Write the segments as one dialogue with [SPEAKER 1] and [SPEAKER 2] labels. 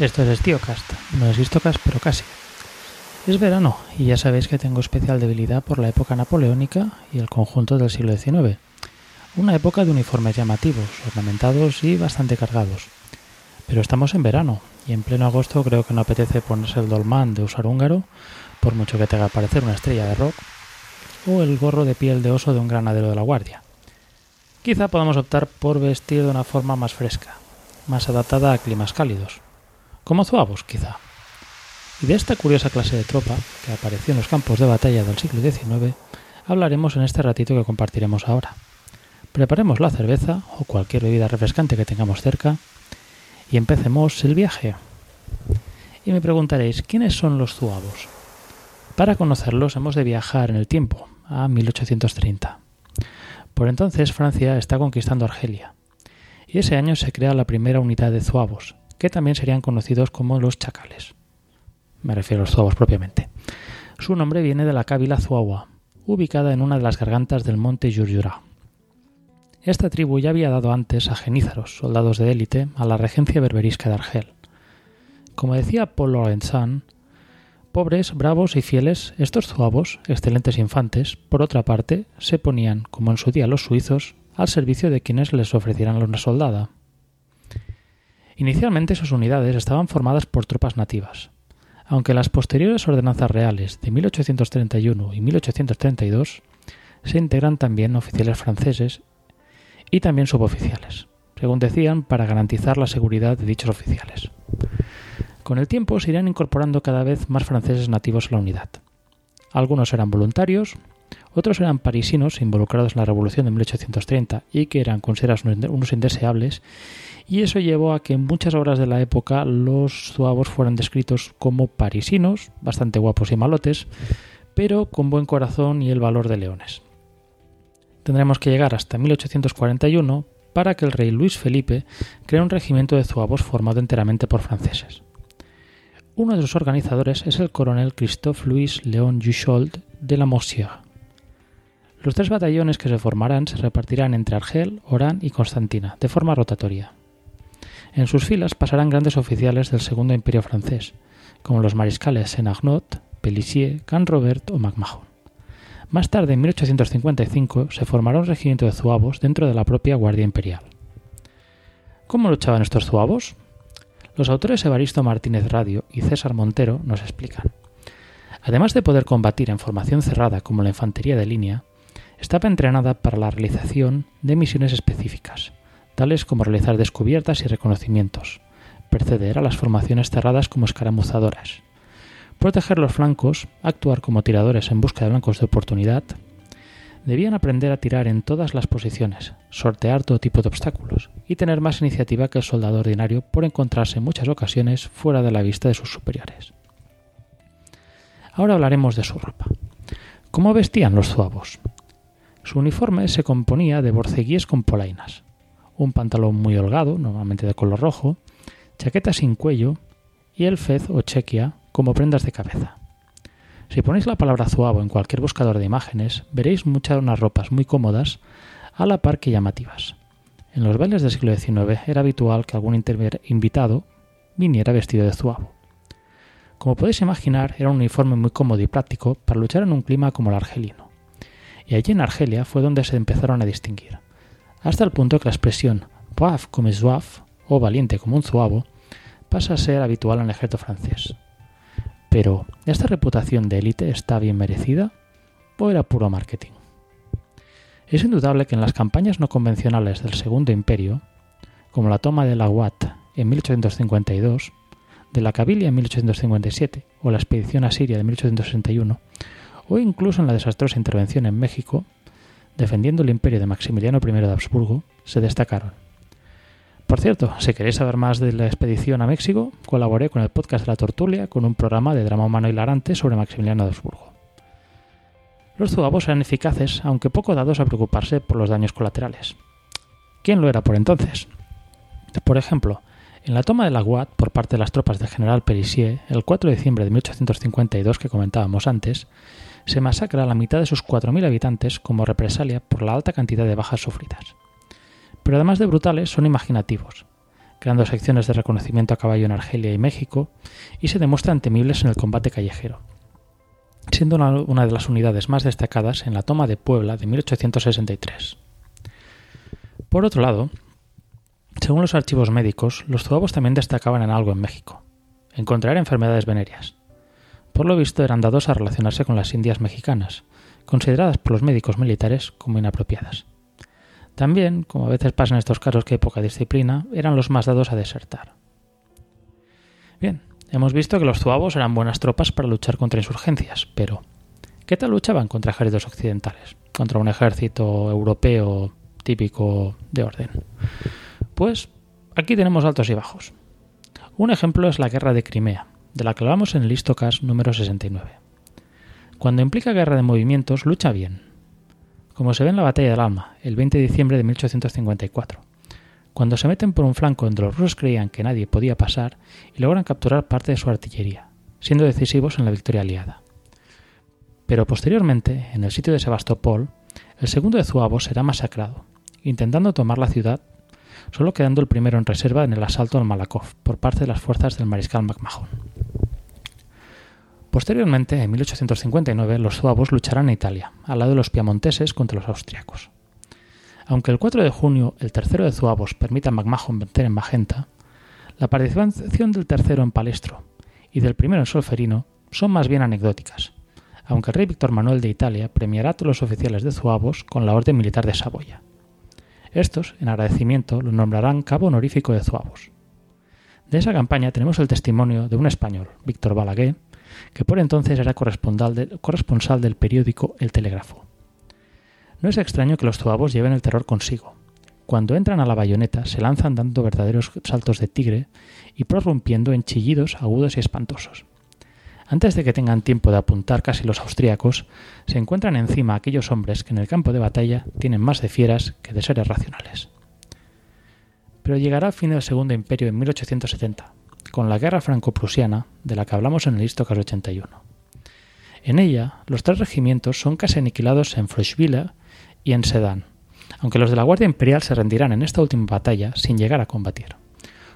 [SPEAKER 1] Esto es Stiocast, no es Histocast, pero casi. Es verano y ya sabéis que tengo especial debilidad por la época napoleónica y el conjunto del siglo XIX. Una época de uniformes llamativos, ornamentados y bastante cargados. Pero estamos en verano y en pleno agosto creo que no apetece ponerse el dolmán de usar húngaro, por mucho que te haga parecer una estrella de rock, o el gorro de piel de oso de un granadero de la guardia. Quizá podamos optar por vestir de una forma más fresca, más adaptada a climas cálidos como zuavos quizá. Y de esta curiosa clase de tropa que apareció en los campos de batalla del siglo XIX hablaremos en este ratito que compartiremos ahora. Preparemos la cerveza o cualquier bebida refrescante que tengamos cerca y empecemos el viaje. Y me preguntaréis, ¿quiénes son los zuavos? Para conocerlos hemos de viajar en el tiempo, a 1830. Por entonces Francia está conquistando Argelia, y ese año se crea la primera unidad de zuavos, que también serían conocidos como los chacales. Me refiero a los zuavos propiamente. Su nombre viene de la cábila zuawa, ubicada en una de las gargantas del monte Yurjura. Esta tribu ya había dado antes a genízaros, soldados de élite, a la regencia berberisca de Argel. Como decía Paul Lorenzan, pobres, bravos y fieles, estos zuavos, excelentes infantes, por otra parte, se ponían, como en su día los suizos, al servicio de quienes les ofrecieran una soldada. Inicialmente sus unidades estaban formadas por tropas nativas, aunque las posteriores ordenanzas reales de 1831 y 1832 se integran también oficiales franceses y también suboficiales, según decían, para garantizar la seguridad de dichos oficiales. Con el tiempo se irán incorporando cada vez más franceses nativos a la unidad. Algunos eran voluntarios, otros eran parisinos involucrados en la Revolución de 1830 y que eran considerados unos indeseables y eso llevó a que en muchas obras de la época los zuavos fueran descritos como parisinos, bastante guapos y malotes, pero con buen corazón y el valor de leones. Tendremos que llegar hasta 1841 para que el rey Luis Felipe cree un regimiento de zuavos formado enteramente por franceses. Uno de sus organizadores es el coronel Christophe Louis Léon Juchold de la Mosière. Los tres batallones que se formarán se repartirán entre Argel, Orán y Constantina, de forma rotatoria. En sus filas pasarán grandes oficiales del Segundo Imperio francés, como los mariscales Senagnot, Pelissier, Robert o MacMahon. Más tarde, en 1855, se formará un regimiento de zuavos dentro de la propia Guardia Imperial. ¿Cómo luchaban estos zuavos? Los autores Evaristo Martínez Radio y César Montero nos explican. Además de poder combatir en formación cerrada como la infantería de línea, estaba entrenada para la realización de misiones específicas, tales como realizar descubiertas y reconocimientos, preceder a las formaciones cerradas como escaramuzadoras, proteger los flancos, actuar como tiradores en busca de blancos de oportunidad, debían aprender a tirar en todas las posiciones, sortear todo tipo de obstáculos y tener más iniciativa que el soldado ordinario por encontrarse en muchas ocasiones fuera de la vista de sus superiores. Ahora hablaremos de su ropa. ¿Cómo vestían los zuavos? Su uniforme se componía de borceguíes con polainas, un pantalón muy holgado, normalmente de color rojo, chaqueta sin cuello y el fez o chequia como prendas de cabeza. Si ponéis la palabra zuavo en cualquier buscador de imágenes, veréis muchas unas ropas muy cómodas a la par que llamativas. En los bailes del siglo XIX era habitual que algún invitado viniera vestido de zuavo. Como podéis imaginar, era un uniforme muy cómodo y práctico para luchar en un clima como el argelino. Y allí en Argelia fue donde se empezaron a distinguir hasta el punto que la expresión brave comme zouave o valiente como un zuavo pasa a ser habitual en el ejército francés. Pero, ¿esta reputación de élite está bien merecida o era puro marketing? Es indudable que en las campañas no convencionales del Segundo Imperio, como la toma de la Ouat en 1852, de la Cabilia en 1857 o la expedición a Siria de 1861, o incluso en la desastrosa intervención en México defendiendo el imperio de Maximiliano I de Habsburgo, se destacaron. Por cierto, si queréis saber más de la expedición a México, colaboré con el podcast de la Tortulia con un programa de drama humano hilarante sobre Maximiliano de Habsburgo. Los zuavos eran eficaces, aunque poco dados a preocuparse por los daños colaterales. ¿Quién lo era por entonces? Por ejemplo, en la toma de la Guad por parte de las tropas del general Pelissier, el 4 de diciembre de 1852 que comentábamos antes, se masacra a la mitad de sus 4.000 habitantes como represalia por la alta cantidad de bajas sufridas. Pero además de brutales, son imaginativos. creando secciones de reconocimiento a caballo en Argelia y México, y se demuestran temibles en el combate callejero, siendo una, de las unidades más destacadas en la toma de Puebla de 1863. Por otro lado, según los archivos médicos, los zuavos también destacaban en algo en México, encontrar enfermedades venéreas. Por lo visto eran dados a relacionarse con las indias mexicanas, consideradas por los médicos militares como inapropiadas. También, como a veces pasa en estos casos que hay poca disciplina, eran los más dados a desertar. Bien, hemos visto que los zuavos eran buenas tropas para luchar contra insurgencias, pero ¿qué tal luchaban contra ejércitos occidentales? Contra un ejército europeo típico de orden. Pues aquí tenemos altos y bajos. Un ejemplo es la guerra de Crimea, de la que hablamos en el Istocas número 69. Cuando implica guerra de movimientos, lucha bien, como se ve en la batalla del Alma, el 20 de diciembre de 1854, cuando se meten por un flanco donde los rusos creían que nadie podía pasar y logran capturar parte de su artillería, siendo decisivos en la victoria aliada. Pero posteriormente, en el sitio de Sebastopol, el segundo de Zuavos será masacrado, intentando tomar la ciudad, solo quedando el primero en reserva en el asalto al Malakoff por parte de las fuerzas del mariscal MacMahon. Posteriormente, en 1859, los zuavos lucharán en Italia, al lado de los piamonteses contra los austriacos. Aunque el 4 de junio el tercero de zuavos permita a MacMahon vencer en Magenta, la participación del tercero en Palestro y del primero en Solferino son más bien anecdóticas, aunque el rey Víctor Manuel de Italia premiará a todos los oficiales de zuavos con la Orden Militar de Saboya. Estos, en agradecimiento, lo nombrarán cabo honorífico de zuavos. De esa campaña tenemos el testimonio de un español, Víctor Balaguer, que por entonces era corresponsal del periódico El Telégrafo. No es extraño que los zuavos lleven el terror consigo. Cuando entran a la bayoneta se lanzan dando verdaderos saltos de tigre y prorrumpiendo en chillidos agudos y espantosos. Antes de que tengan tiempo de apuntar casi los austríacos, se encuentran encima aquellos hombres que en el campo de batalla tienen más de fieras que de seres racionales. Pero llegará el fin del Segundo Imperio en 1870, con la guerra franco-prusiana de la que hablamos en el Istocas 81. En ella, los tres regimientos son casi aniquilados en Froschwiller y en Sedan, aunque los de la Guardia Imperial se rendirán en esta última batalla sin llegar a combatir.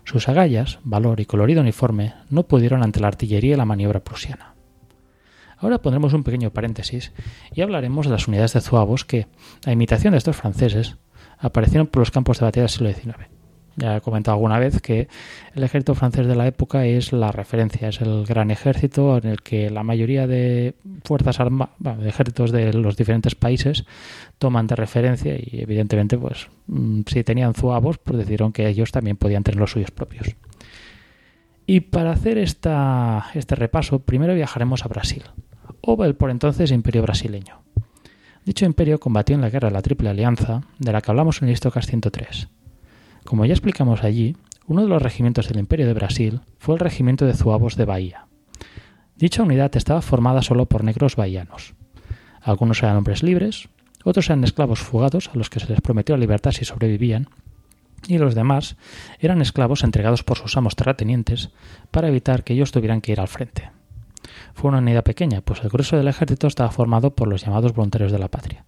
[SPEAKER 1] Sus agallas, valor y colorido uniforme no pudieron ante la artillería y la maniobra prusiana. Ahora pondremos un pequeño paréntesis y hablaremos de las unidades de zuavos que, a imitación de estos franceses, aparecieron por los campos de batalla del siglo XIX. Ya he comentado alguna vez que el ejército francés de la época es la referencia, es el gran ejército en el que la mayoría de fuerzas armadas, de ejércitos de los diferentes países toman de referencia y evidentemente pues mm, si tenían zuavos pues decidieron que ellos también podían tener los suyos propios. Y para hacer esta, este repaso, primero viajaremos a Brasil, o el por entonces Imperio Brasileño. Dicho imperio combatió en la guerra de la Triple Alianza, de la que hablamos en el Istocas 103 como ya explicamos allí, uno de los regimientos del Imperio de Brasil fue el Regimiento de Zuavos de Bahía. Dicha unidad estaba formada solo por negros bahianos. Algunos eran hombres libres, otros eran esclavos fugados a los que se les prometió libertad si sobrevivían, y los demás eran esclavos entregados por sus amos terratenientes para evitar que ellos tuvieran que ir al frente. Fue una unidad pequeña, pues el grueso del ejército estaba formado por los llamados voluntarios de la patria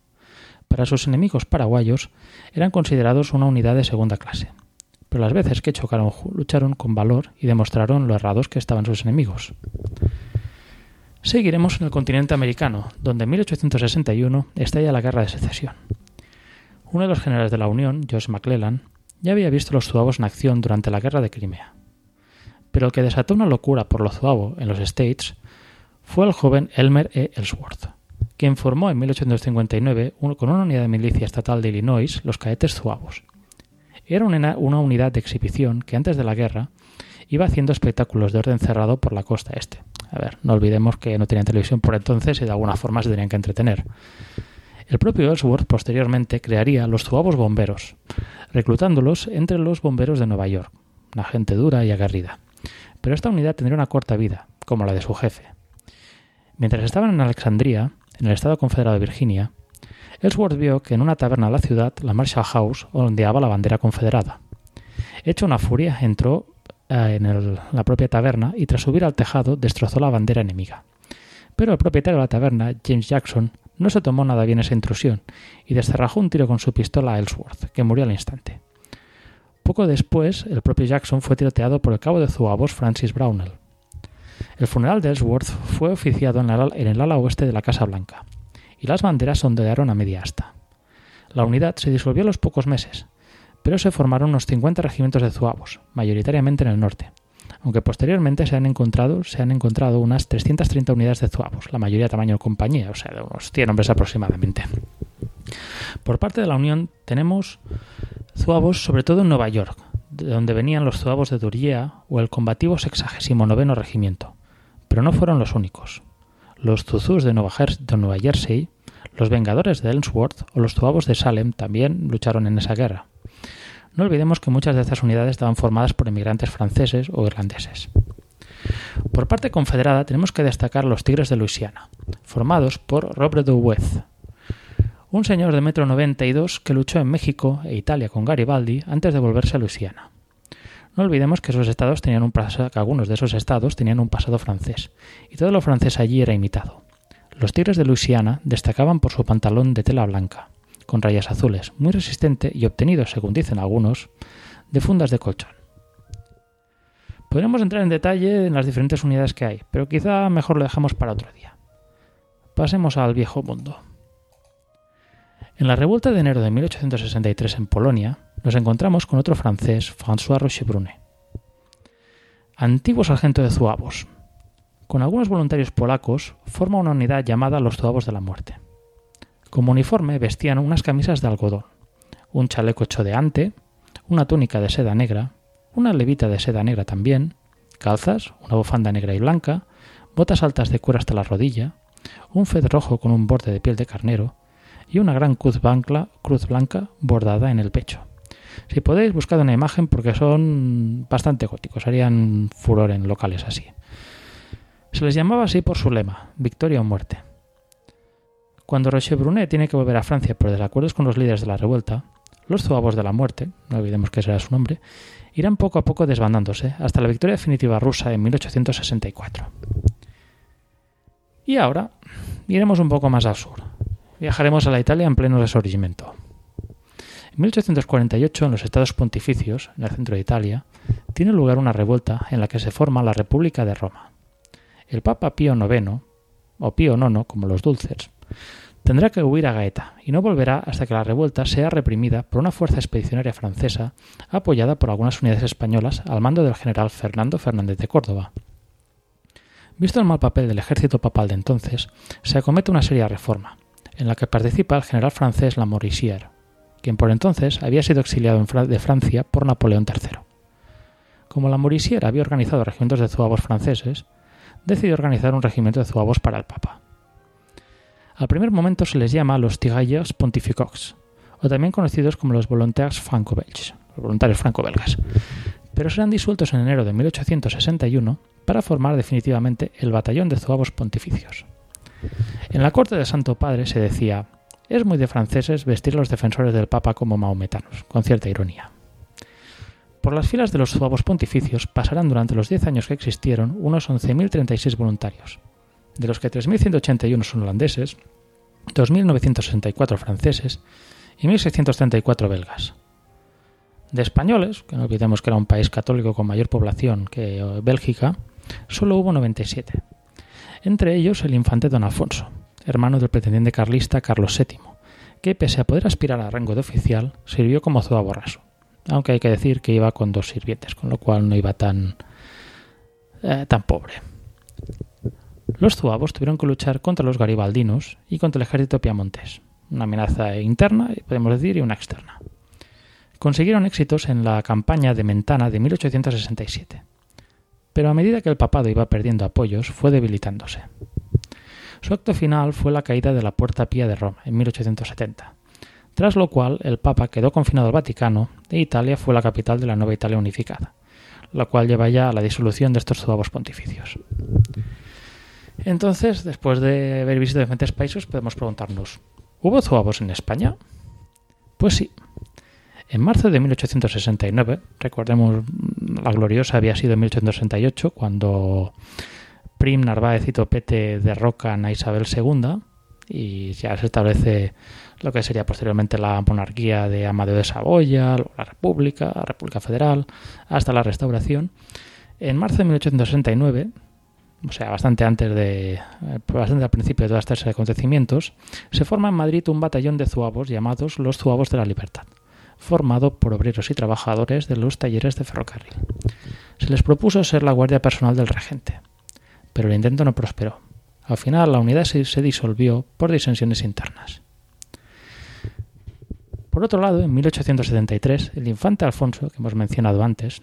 [SPEAKER 1] para sus enemigos paraguayos eran considerados una unidad de segunda clase. Pero las veces que chocaron lucharon con valor y demostraron lo errados que estaban sus enemigos. Seguiremos en el continente americano, donde en 1861 estalla la Guerra de Secesión. Uno de los generales de la Unión, George McClellan, ya había visto los zuavos en acción durante la Guerra de Crimea. Pero el que desató una locura por los zuavos en los States fue el joven Elmer E. Ellsworth quien formó en 1859 con una unidad de milicia estatal de Illinois los cadetes zuavos. Era una, unidad de exhibición que antes de la guerra iba haciendo espectáculos de orden cerrado por la costa este. A ver, no olvidemos que no tenían televisión por entonces y de alguna forma se tenían que entretener. El propio Ellsworth posteriormente crearía los zuavos bomberos, reclutándolos entre los bomberos de Nueva York, una gente dura y aguerrida. Pero esta unidad tendría una corta vida, como la de su jefe. Mientras estaban en Alexandría, en el estado confederado de Virginia, Ellsworth vio que en una taberna de la ciudad, la Marshall House, ondeaba la bandera confederada. Hecho una furia, entró eh, en la propia taberna y tras subir al tejado destrozó la bandera enemiga. Pero el propietario de la taberna, James Jackson, no se tomó nada bien esa intrusión y descerrajó un tiro con su pistola a Ellsworth, que murió al instante. Poco después, el propio Jackson fue tiroteado por el cabo de Zuavos Francis Brownell. El funeral de Ellsworth fue oficiado en, el ala oeste de la Casa Blanca, y las banderas ondearon a media asta. La unidad se disolvió a los pocos meses, pero se formaron unos 50 regimientos de zuavos, mayoritariamente en el norte, aunque posteriormente se han encontrado, unas 330 unidades de zuavos, la mayoría tamaño compañía, o sea, de unos 100 hombres aproximadamente. Por parte de la Unión tenemos zuavos sobre todo en Nueva York, de donde venían los zuavos de Duryea o el combativo 69 Regimiento, pero no fueron los únicos. Los Zuzus de Nueva, Jersey, los Vengadores de Ellsworth o los zuavos de Salem también lucharon en esa guerra. No olvidemos que muchas de estas unidades estaban formadas por emigrantes franceses o irlandeses. Por parte confederada tenemos que destacar los Tigres de Luisiana, formados por Robert Deweth, un señor de metro 92 que luchó en México e Italia con Garibaldi antes de volverse a Luisiana. No olvidemos que esos estados tenían un pasado, que algunos de esos estados tenían un pasado francés, y todo lo francés allí era imitado. Los tigres de Luisiana destacaban por su pantalón de tela blanca, con rayas azules, muy resistente y obtenido, según dicen algunos, de fundas de colchón. Podríamos entrar en detalle en las diferentes unidades que hay, pero quizá mejor lo dejamos para otro día. Pasemos al viejo mundo. En la revuelta de enero de 1863 en Polonia, nos encontramos con otro francés, François Rochebrune, antiguo sargento de Zuavos. Con algunos voluntarios polacos, forma una unidad llamada los Zuavos de la Muerte. Como uniforme vestían unas camisas de algodón, un chaleco hecho de ante, una túnica de seda negra, una levita de seda negra también, calzas, una bufanda negra y blanca, botas altas de cuero hasta la rodilla, un fez rojo con un borde de piel de carnero, y una gran cruz blanca, cruz blanca bordada en el pecho. Si podéis, buscad una imagen porque son bastante góticos, harían furor en locales así. Se les llamaba así por su lema, victoria o muerte. Cuando Rocher Brunet tiene que volver a Francia por desacuerdos con los líderes de la revuelta, los zuavos de la muerte, no olvidemos que ese era su nombre, irán poco a poco desbandándose hasta la victoria definitiva rusa en 1864. Y ahora iremos un poco más al sur, Viajaremos a la Italia en pleno resurgimiento. En 1848, en los Estados Pontificios, en el centro de Italia, tiene lugar una revuelta en la que se forma la República de Roma. El Papa Pío IX, o Pío IX, como los dulces, tendrá que huir a Gaeta y no volverá hasta que la revuelta sea reprimida por una fuerza expedicionaria francesa apoyada por algunas unidades españolas al mando del general Fernando Fernández de Córdoba. Visto el mal papel del ejército papal de entonces, se acomete una seria reforma, en la que participa el general francés Lamoricière, quien por entonces había sido exiliado de Francia por Napoleón III. Como Lamoricière había organizado regimientos de zuavos franceses, decidió organizar un regimiento de zuavos para el Papa. Al primer momento se les llama los Tirailleurs Pontificox, o también conocidos como los Volontaires franco-belges, los voluntarios franco-belgas, pero serán disueltos en enero de 1861 para formar definitivamente el Batallón de Zuavos Pontificios. En la corte del Santo Padre se decía, es muy de franceses vestir a los defensores del Papa como maometanos, con cierta ironía. Por las filas de los zuavos pontificios pasarán durante los diez años que existieron unos 11.036 voluntarios, de los que 3.181 son holandeses, 2.964 franceses y 1.634 belgas. De españoles, que no olvidemos que era un país católico con mayor población que Bélgica, solo hubo 97, entre ellos el infante don Alfonso, hermano del pretendiente carlista Carlos VII, que pese a poder aspirar al rango de oficial, sirvió como zuavo raso, aunque hay que decir que iba con dos sirvientes, con lo cual no iba tan, eh, tan pobre. Los zuavos tuvieron que luchar contra los garibaldinos y contra el ejército piamontés, una amenaza interna, podemos decir, y una externa. Consiguieron éxitos en la campaña de Mentana de 1867 pero a medida que el papado iba perdiendo apoyos, fue debilitándose. Su acto final fue la caída de la Puerta Pía de Roma en 1870, tras lo cual el Papa quedó confinado al Vaticano e Italia fue la capital de la nueva Italia unificada, la cual lleva ya a la disolución de estos zuavos pontificios. Entonces, después de haber visitado diferentes países, podemos preguntarnos, ¿hubo zuavos en España? Pues sí, en marzo de 1869, recordemos, la gloriosa había sido en 1868, cuando Prim, Narváez y Topete derrocan a Isabel II y ya se establece lo que sería posteriormente la monarquía de Amadeo de Saboya, la República, la República Federal, hasta la Restauración. En marzo de 1869, o sea, bastante antes de, eh, bastante al principio de todas estas acontecimientos, se forma en Madrid un batallón de zuavos llamados los Zuavos de la Libertad, formado por obreros y trabajadores de los talleres de ferrocarril. Se les propuso ser la guardia personal del regente, pero el intento no prosperó. Al final la unidad se disolvió por disensiones internas. Por otro lado, en 1873, el infante Alfonso, que hemos mencionado antes,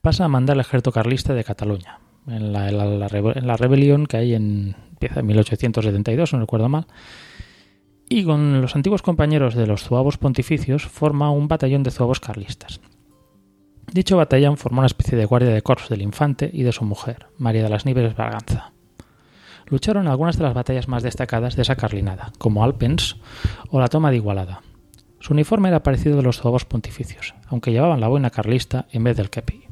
[SPEAKER 1] pasa a mandar el ejército carlista de Cataluña, en la, rebelión que hay en, en 1872, no recuerdo mal, y con los antiguos compañeros de los zuavos pontificios forma un batallón de zuavos carlistas. Dicho batallón formó una especie de guardia de corps del infante y de su mujer, María de las Nieves Barganza. Lucharon en algunas de las batallas más destacadas de esa carlinada, como Alpens o la toma de Igualada. Su uniforme era parecido de los zuavos pontificios, aunque llevaban la boina carlista en vez del kepi,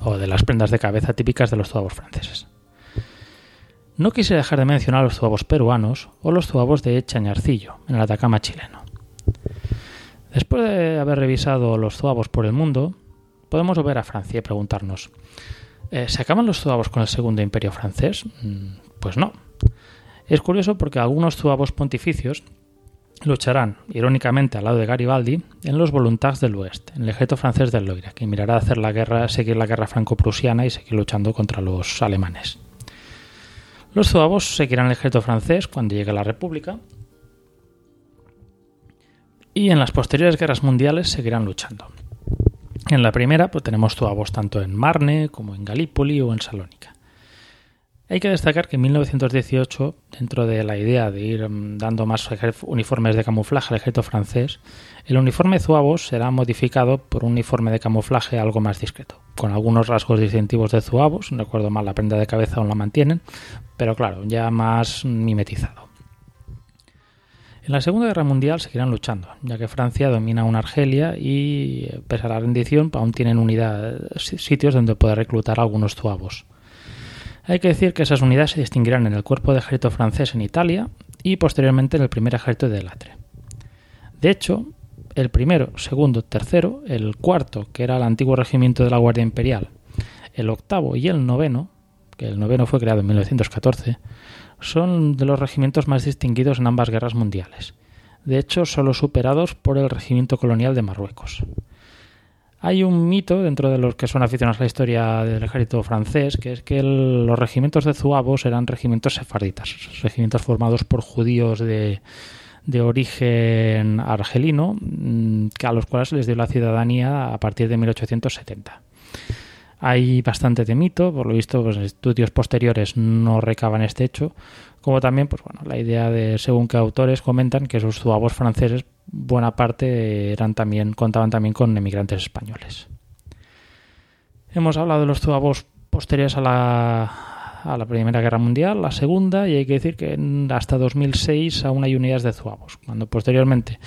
[SPEAKER 1] o de las prendas de cabeza típicas de los zuavos franceses. No quise dejar de mencionar los zuavos peruanos o los zuavos de Chañarcillo, en el Atacama chileno. Después de haber revisado los zuavos por el mundo, podemos volver a Francia y preguntarnos, eh, ¿se acaban los zuavos con el Segundo Imperio francés? Mm, pues no. Es curioso porque algunos zuavos pontificios lucharán, irónicamente, al lado de Garibaldi en los Voluntats del Oeste, en el ejército francés del Loira, que mirará a hacer la guerra, seguir la guerra franco-prusiana y seguir luchando contra los alemanes. Los zuavos seguirán el ejército francés cuando llegue la República y en las posteriores guerras mundiales seguirán luchando. En la primera pues, tenemos zuavos tanto en Marne como en Galípoli o en Salónica. Hay que destacar que en 1918, dentro de la idea de ir mm, dando más uniformes de camuflaje al ejército francés, el uniforme zuavos será modificado por un uniforme de camuflaje algo más discreto, con algunos rasgos distintivos de zuavos, no recuerdo mal, la prenda de cabeza aún la mantienen, pero claro, ya más mimetizado. En la Segunda Guerra Mundial seguirán luchando, ya que Francia domina una Argelia y, pese a la rendición, aún tienen unidad, sitios donde poder reclutar algunos zuavos. Hay que decir que esas unidades se distinguirán en el cuerpo de ejército francés en Italia y posteriormente en el primer ejército de Latre. De hecho, el primero, segundo, tercero, el cuarto, que era el antiguo regimiento de la Guardia Imperial, el octavo y el noveno, que el noveno fue creado en 1914, son de los regimientos más distinguidos en ambas guerras mundiales. De hecho, solo superados por el regimiento colonial de Marruecos. Hay un mito dentro de los que son aficionados a la historia del ejército francés, que es que los regimientos de zuavos eran regimientos sefarditas, regimientos formados por judíos de, origen argelino, mm, a los cuales se les dio la ciudadanía a partir de 1870. Hay bastante de mito, por lo visto, pues, estudios posteriores no recaban este hecho, como también, pues bueno, la idea de, según que autores comentan, que esos zuavos franceses buena parte eran también, contaban también con emigrantes españoles. Hemos hablado de los zuavos posteriores a la, a la Primera Guerra Mundial, la Segunda, y hay que decir que hasta 2006 aún hay unidades de zuavos, cuando posteriormente,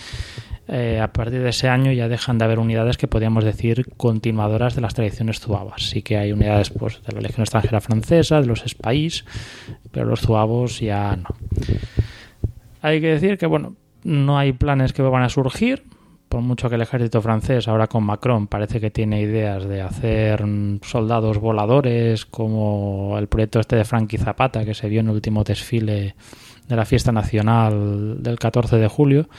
[SPEAKER 1] eh, a partir de ese año, ya dejan de haber unidades que podríamos decir continuadoras de las tradiciones zuavas. Sí que hay unidades pues, de la Legión extranjera francesa, de los Espaís, pero los zuavos ya no. Hay que decir que, bueno, no hay planes que van a surgir, por mucho que el ejército francés ahora con Macron parece que tiene ideas de hacer soldados voladores como el proyecto este de Frankie Zapata que se vio en el último desfile de la fiesta nacional del 14 de julio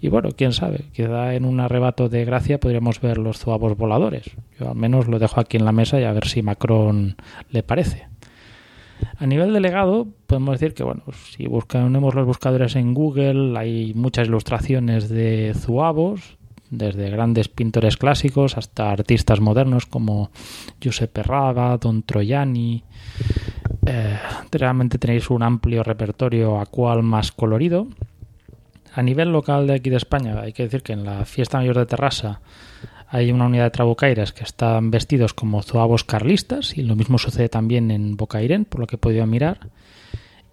[SPEAKER 1] y bueno, quién sabe, quizá en un arrebato de gracia podríamos ver los zuavos voladores. Yo al menos lo dejo aquí en la mesa y a ver si Macron le parece. A nivel delegado, podemos decir que, bueno, si buscamos los buscadores en Google, hay muchas ilustraciones de zuavos, desde grandes pintores clásicos hasta artistas modernos como Giuseppe Raga, Don Troiani. Eh, realmente tenéis un amplio repertorio a cual más colorido. A nivel local de aquí de España, hay que decir que en la fiesta mayor de Terrassa hay una unidad de trabucairas que están vestidos como zuavos carlistas y lo mismo sucede también en Bocairén, por lo que he podido mirar.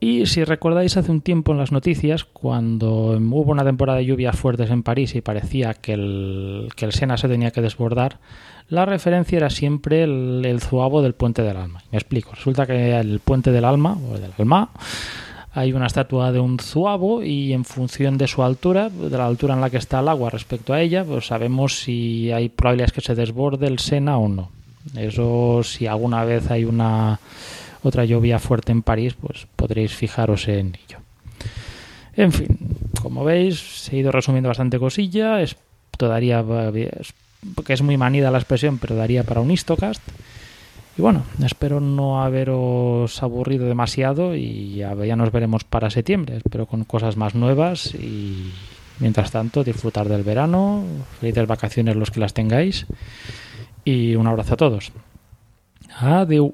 [SPEAKER 1] Y si recordáis hace un tiempo en las noticias, cuando hubo una temporada de lluvias fuertes en París y parecía que el, que el Sena se tenía que desbordar, la referencia era siempre el, el zuavo del Puente del Alma. Me explico. Resulta que el Puente del Alma, o del Alma, hay una estatua de un zuavo y en función de su altura, de la altura en la que está el agua respecto a ella, pues sabemos si hay probabilidades que se desborde el Sena o no. Eso si alguna vez hay una otra lluvia fuerte en París, pues podréis fijaros en ello. En fin, como veis, he ido resumiendo bastante cosilla, es todavía porque es muy manida la expresión, pero daría para un histocast. Y bueno, espero no haberos aburrido demasiado y ya, nos veremos para septiembre. Espero con cosas más nuevas y mientras tanto disfrutar del verano, felices vacaciones los que las tengáis y un abrazo a todos. Adiós.